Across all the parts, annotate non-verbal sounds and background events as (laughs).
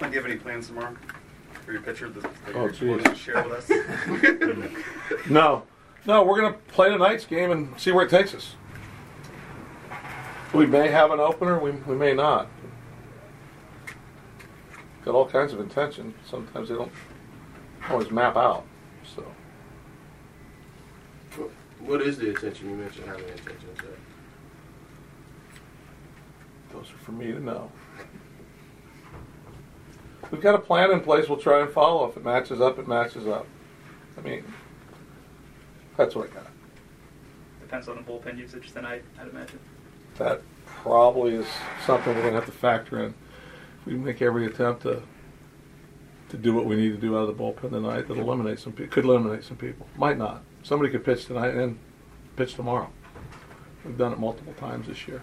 Do you have any plans tomorrow for your pitcher that that Oh, you're geez. to share with us? (laughs) No, no, we're going to play tonight's game and see where it takes us. We may have an opener, we, we may not. Got all kinds of intention. Sometimes they don't always map out. So What is the intention? You mentioned having intentions there. those are for me to know. We've got a plan in place. We'll try and follow. If it matches up, it matches up. I mean, that's what I got. Depends on the bullpen usage tonight, I'd imagine. that probably is something we're going to have to factor in. If we make every attempt to to do what we need to do out of the bullpen tonight, that eliminate some. Could eliminate some people. Might not. Somebody could pitch tonight and pitch tomorrow. We've done it multiple times this year.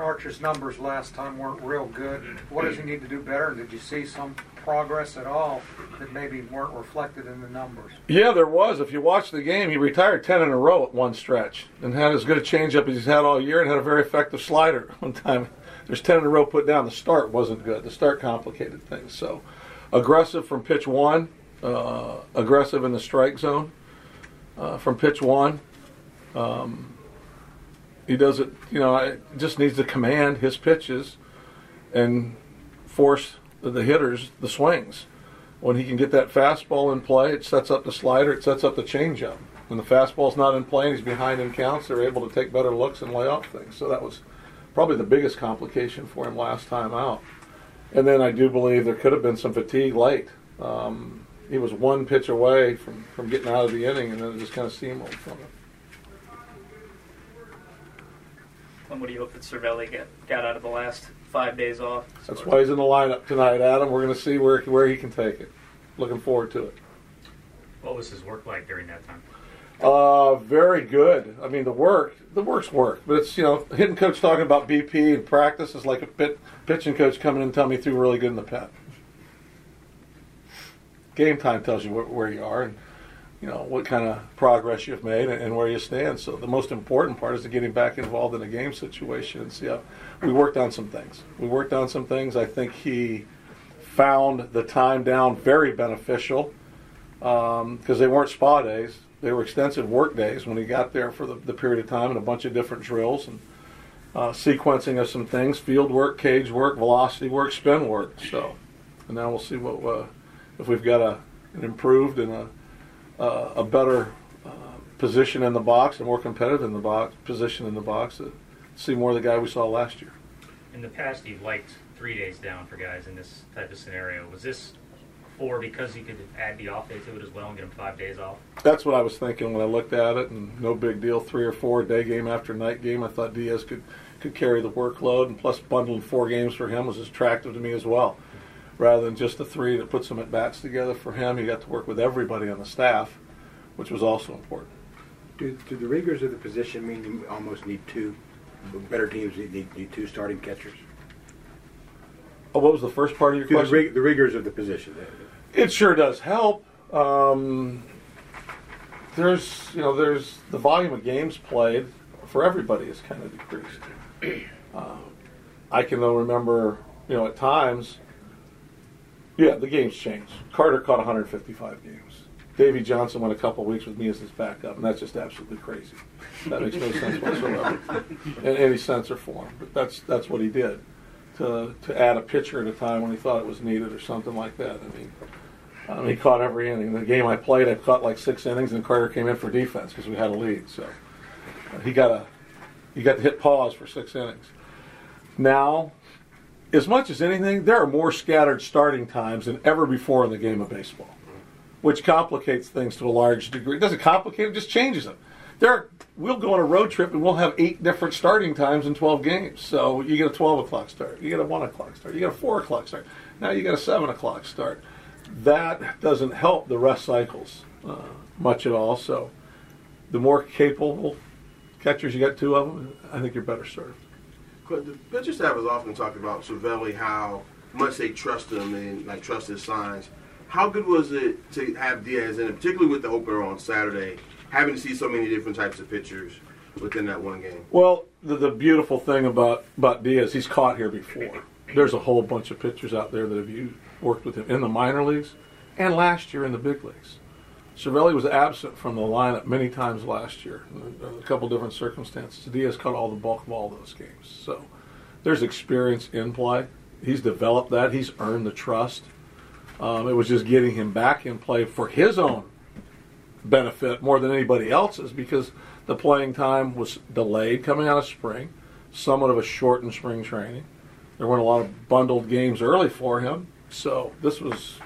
Archer's numbers last time weren't real good. What does he need to do better? Did you see some progress at all that maybe weren't reflected in the numbers? Yeah, there was. If you watch the game, he retired 10 in a row at one stretch and had as good a changeup as he's had all year and had a very effective slider (laughs) one time. There's 10 in a row put down. The start wasn't good. The start complicated things. So aggressive from pitch one, uh, aggressive in the strike zone uh, from pitch one. Um, he does it, you know, it just needs to command his pitches and force the hitters the swings when he can get that fastball in play, it sets up the slider, it sets up the changeup. When the fastball's not in play and he's behind in counts, they're able to take better looks and lay off things. So that was probably the biggest complication for him last time out. And then I do believe there could have been some fatigue late. Um, he was one pitch away from, from getting out of the inning, and then it just kind of steamrolled from him. And what do you hope that Cervelli get, got out of the last five days off? That's why he's in the lineup tonight, Adam. We're going to see where where he can take it. Looking forward to it. What was his work like during that time? Uh, very good. I mean, the work, the work's work, but it's you know, hitting coach talking about BP and practice is like a pit, pitching coach coming in and telling me threw really good in the pen. Game time tells you where, where you are and you know what kind of progress you've made and, and where you stand. So the most important part is to get him back involved in a game situation and see how we worked on some things. We worked on some things. I think he found the time down very beneficial because they weren't spa days. They were extensive work days when he got there for the, the period of time and a bunch of different drills and uh, sequencing of some things, field work, cage work, velocity work, spin work. So, and now we'll see what uh, if we've got a an improved and a uh, a better uh, position in the box, a more competitive in the box position in the box. To see more of the guy we saw last year. In the past, you've liked three days down for guys in this type of scenario. Was this four because you could add the off day to it as well and get them five days off? That's what I was thinking when I looked at it, and no big deal. Three or four day game after night game. I thought Diaz could could carry the workload, and plus bundling four games for him was attractive to me as well. Rather than just the three that put some at bats together for him, he got to work with everybody on the staff, which was also important. Do, do the rigors of the position mean you almost need two? Better teams need, need, need two starting catchers. Oh, what was the first part of your Do the, question? rig, the rigors of the position. It sure does help. Um, there's, you know, there's the volume of games played for everybody is kind of decreased. Uh, I can though remember, you know, at times, yeah, the games changed. Carter caught 155 games. Davey Johnson went a couple weeks with me as his backup, and that's just absolutely crazy. That makes no sense whatsoever (laughs) in any sense or form. But that's that's what he did to to add a pitcher at a time when he thought it was needed or something like that. I mean, um, he caught every inning. The game I played, I caught like six innings, and Carter came in for defense because we had a lead. So uh, he got a he got to hit pause for six innings. Now, as much as anything, there are more scattered starting times than ever before in the game of baseball, which complicates things to a large degree. It doesn't complicate it; just changes them. there are, we'll go on a road trip and we'll have eight different starting times in 12 games. So you get a 12 o'clock start, you get a 1 o'clock start, you get a 4 o'clock start. Now you get a 7 o'clock start. That doesn't help the rest cycles uh, much at all. So the more capable catchers you got two of them, I think you're better served. The pitcher staff has often talked about Cervelli, how much they trust him and like trust his signs. How good was it to have Diaz in, it, particularly with the opener on Saturday, having to see so many different types of pitchers within that one game? Well, the, the beautiful thing about, about Diaz, he's caught here before. There's a whole bunch of pitchers out there that have used, worked with him in the minor leagues and last year in the big leagues. Cervelli was absent from the lineup many times last year, a couple different circumstances. Diaz caught all the bulk of all those games. So there's experience in play. He's developed that. He's earned the trust. Um, it was just getting him back in play for his own benefit more than anybody else's because the playing time was delayed coming out of spring, somewhat of a shortened spring training. There weren't a lot of bundled games early for him, so this was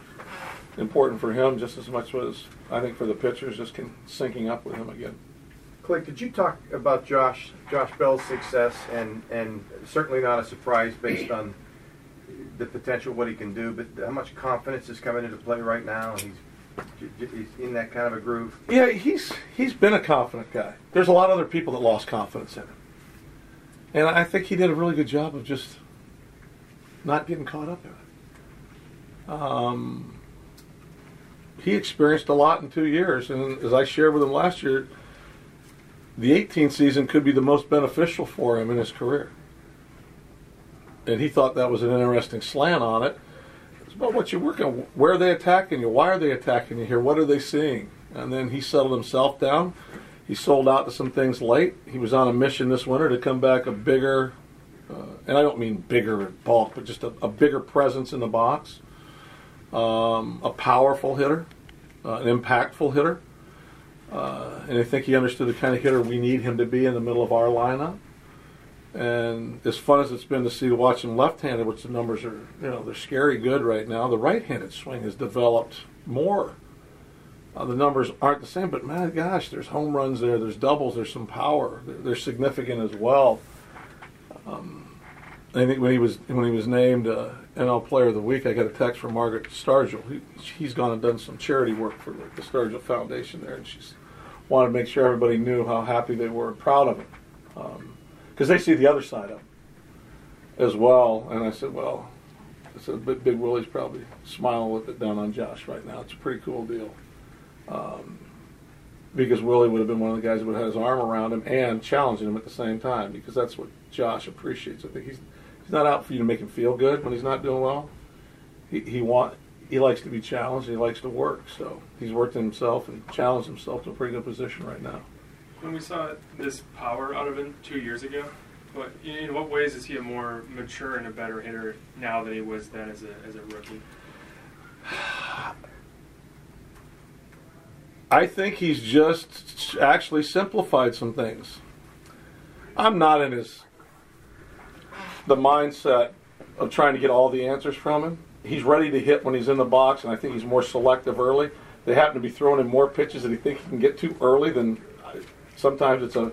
important for him just as much as I think for the pitchers, just can, syncing up with him again. Clint, could you talk about Josh Josh Bell's success and and certainly not a surprise based on the potential what he can do, but how much confidence is coming into play right now? He's he's in that kind of a groove. Yeah, he's he's been a confident guy. There's a lot of other people that lost confidence in him, and I think he did a really good job of just not getting caught up in it. Um, he experienced a lot in two years, and as I shared with him last year, the 18th season could be the most beneficial for him in his career. And he thought that was an interesting slant on it. It's about what you're working. Where are they attacking you? Why are they attacking you here? What are they seeing? And then he settled himself down. He sold out to some things late. He was on a mission this winter to come back a bigger, uh, and I don't mean bigger in bulk, but just a, a bigger presence in the box um, a powerful hitter, uh, an impactful hitter. Uh, and I think he understood the kind of hitter we need him to be in the middle of our lineup. And as fun as it's been to see watch him left-handed, which the numbers are, you know, they're scary good right now. The right-handed swing has developed more. Uh, the numbers aren't the same, but man, gosh, there's home runs there, there's doubles, there's some power, they're, they're significant as well. Um, I think when he was when he was named uh, NL Player of the Week, I got a text from Margaret Stargell. He, has gone and done some charity work for the, the Stargell Foundation there, and she's wanted to make sure everybody knew how happy they were proud of him, because um, they see the other side of him as well. And I said, well, I said, Big, Big Willie's probably smiling with it down on Josh right now. It's a pretty cool deal. Um, because Willie would have been one of the guys that would have had his arm around him and challenging him at the same time, because that's what Josh appreciates. I think he's he's not out for you to make him feel good when he's not doing well. He he want he likes to be challenged. He likes to work. So he's worked himself and challenged himself to a pretty good position right now. When we saw this power out of him two years ago, but in what ways is he a more mature and a better hitter now than he was then as a as a rookie? I think he's just actually simplified some things. I'm not in his the mindset of trying to get all the answers from him. He's ready to hit when he's in the box, and I think he's more selective early. They happen to be throwing him more pitches that he thinks he can get to early than sometimes it's a,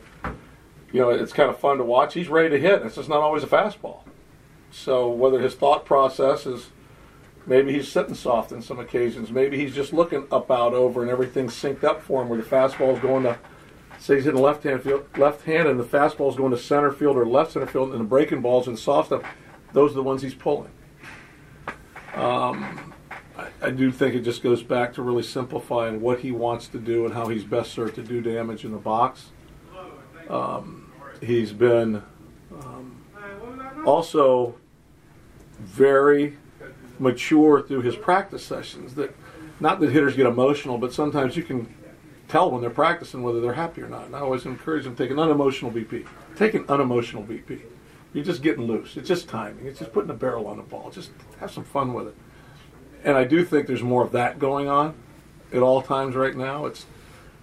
you know, it's kind of fun to watch. He's ready to hit. It's just not always a fastball. So whether his thought process is maybe he's sitting soft in some occasions, maybe he's just looking up, out, over, and everything's synced up for him where the fastball is going to say he's hitting left hand field, left hand, and the fastball is going to center field or left center field, and the breaking balls and soft stuff, those are the ones he's pulling. Um, I, I, do think it just goes back to really simplifying what he wants to do and how he's best served to do damage in the box. Um, he's been um, also very mature through his practice sessions. That not that hitters get emotional, but sometimes you can tell when they're practicing whether they're happy or not. And I always encourage them to take an unemotional BP. Take an unemotional BP. You're just getting loose. It's just timing. It's just putting a barrel on the ball. Just have some fun with it. And I do think there's more of that going on at all times right now. It's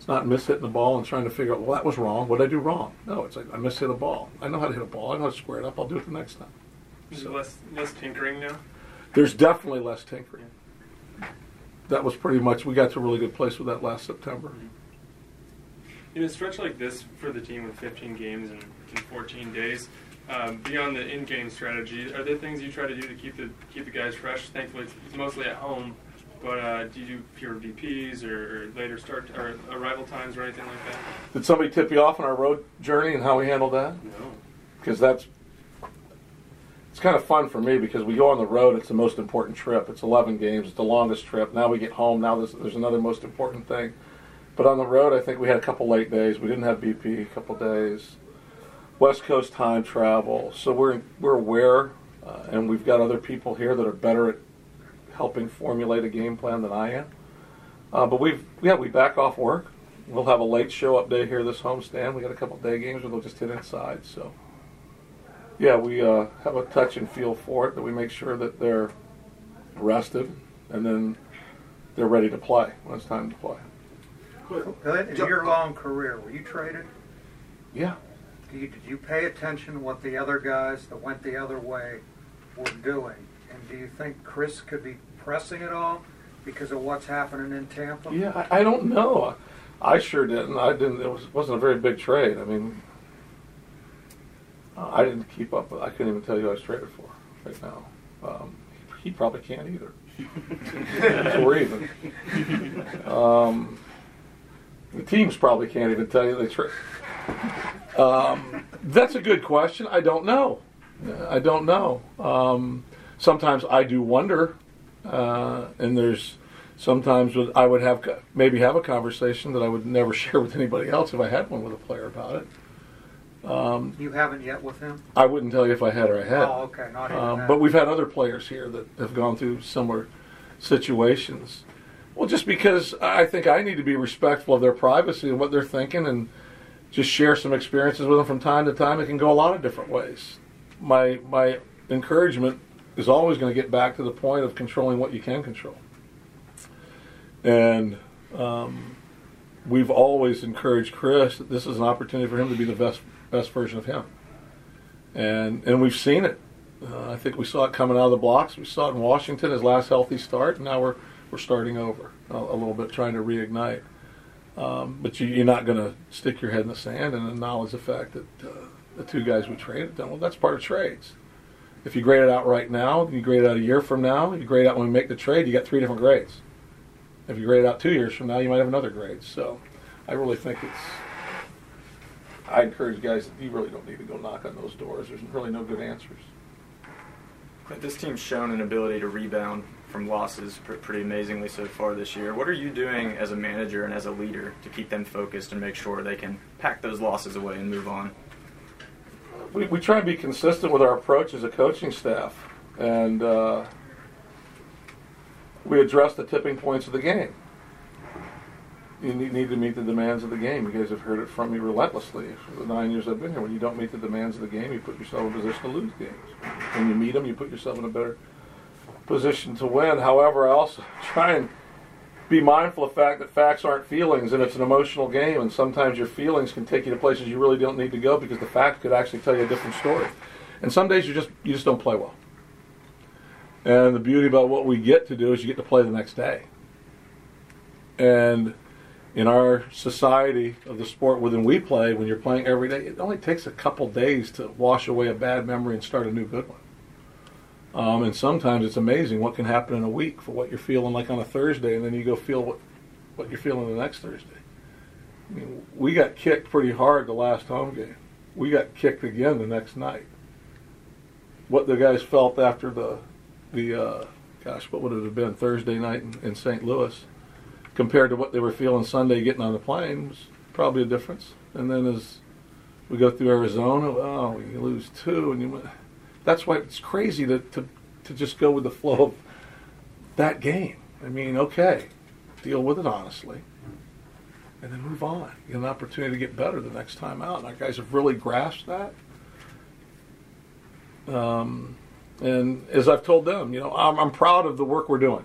it's not miss hitting the ball and trying to figure out, well, that was wrong. What did I do wrong? No, it's like I miss hit a ball. I know how to hit a ball. I know how to square it up. I'll do it the next time. So. less less tinkering now? There's definitely less tinkering. That was pretty much we got to a really good place with that last September. In a stretch like this for the team with 15 games in, in 14 days, um, beyond the in-game strategy, are there things you try to do to keep the keep the guys fresh? Thankfully, it's, mostly at home. But uh, do you do fewer BPs or, or later start or arrival times or anything like that? Did somebody tip you off on our road journey and how we handled that? No. Because that's it's kind of fun for me because we go on the road. It's the most important trip. It's 11 games. It's the longest trip. Now we get home. Now there's, there's another most important thing. But on the road, I think we had a couple late days. We didn't have BP a couple days. West Coast time travel. So we're we're aware, uh, and we've got other people here that are better at helping formulate a game plan than I am. Uh, but we've yeah we back off work. We'll have a late show up day here this homestand. We got a couple day games where they'll just hit inside. So yeah, we uh, have a touch and feel for it that we make sure that they're rested and then they're ready to play when it's time to play. In your long career, were you traded? Yeah. Do you, did you pay attention to what the other guys that went the other way were doing? And do you think Chris could be pressing it all because of what's happening in Tampa? Yeah, I, I don't know. I sure didn't. I didn't. It was, wasn't a very big trade. I mean, uh, I didn't keep up. I couldn't even tell you who I was traded for right now. Um, he probably can't either. (laughs) so we're even. Um, the teams probably can't even tell you the truth. Um, that's a good question. I don't know. I don't know. Um, sometimes I do wonder, uh, and there's sometimes I would have maybe have a conversation that I would never (laughs) share with anybody else if I had one with a player about it. Um, you haven't yet with him? I wouldn't tell you if I had or I had. Oh, okay, not even um. But we've had other players here that have gone through similar situations. Well, just because I think I need to be respectful of their privacy and what they're thinking, and just share some experiences with them from time to time. It can go a lot of different ways. My my encouragement is always going to get back to the point of controlling what you can control. And um, we've always encouraged Chris that this is an opportunity for him to be the best best version of him. And and we've seen it. Uh, I think we saw it coming out of the blocks. We saw it in Washington, his last healthy start, and now we're we're starting over a, a little bit, trying to reignite. Um, but you, are not going to stick your head in the sand and acknowledge the fact that uh, the two guys we traded, well, that's part of trades. If you grade it out right now, you grade it out a year from now, you grade it out when we make the trade, you got three different grades. If you grade it out two years from now, you might have another grade. So I really think it's. I encourage guys that you really don't need to go knock on those doors. There's really no good answers. Clint, this team's shown an ability to rebound from losses pretty amazingly so far this year. What are you doing as a manager and as a leader to keep them focused and make sure they can pack those losses away and move on? We, we try to be consistent with our approach as a coaching staff, and uh, we address the tipping points of the game. You need, to meet the demands of the game. You guys have heard it from me relentlessly for the nine years I've been here. When you don't meet the demands of the game, you put yourself in a position to lose games. When you meet them, you put yourself in a better position to win. However, I also (laughs) try and be mindful of the fact that facts aren't feelings and it's an emotional game and sometimes your feelings can take you to places you really don't need to go because the facts could actually tell you a different story. And some days you just you just don't play well. And the beauty about what we get to do is you get to play the next day. And in our society of the sport within we play, when you're playing every day, it only takes a couple days to wash away a bad memory and start a new good one. Um, and sometimes it's amazing what can happen in a week for what you're feeling like on a Thursday, and then you go feel what, what you're feeling the next Thursday. I mean, we got kicked pretty hard the last home game. We got kicked again the next night. What the guys felt after the, the uh, gosh, what would it have been Thursday night in, in St. Louis, compared to what they were feeling Sunday getting on the plane was probably a difference. And then as we go through Arizona, oh, you lose two, and you that's why it's crazy to, to, to just go with the flow of that game. I mean, okay, deal with it honestly, and then move on. You get an opportunity to get better the next time out. And our guys have really grasped that. Um, and as I've told them, you know, I'm, I'm proud of the work we're doing.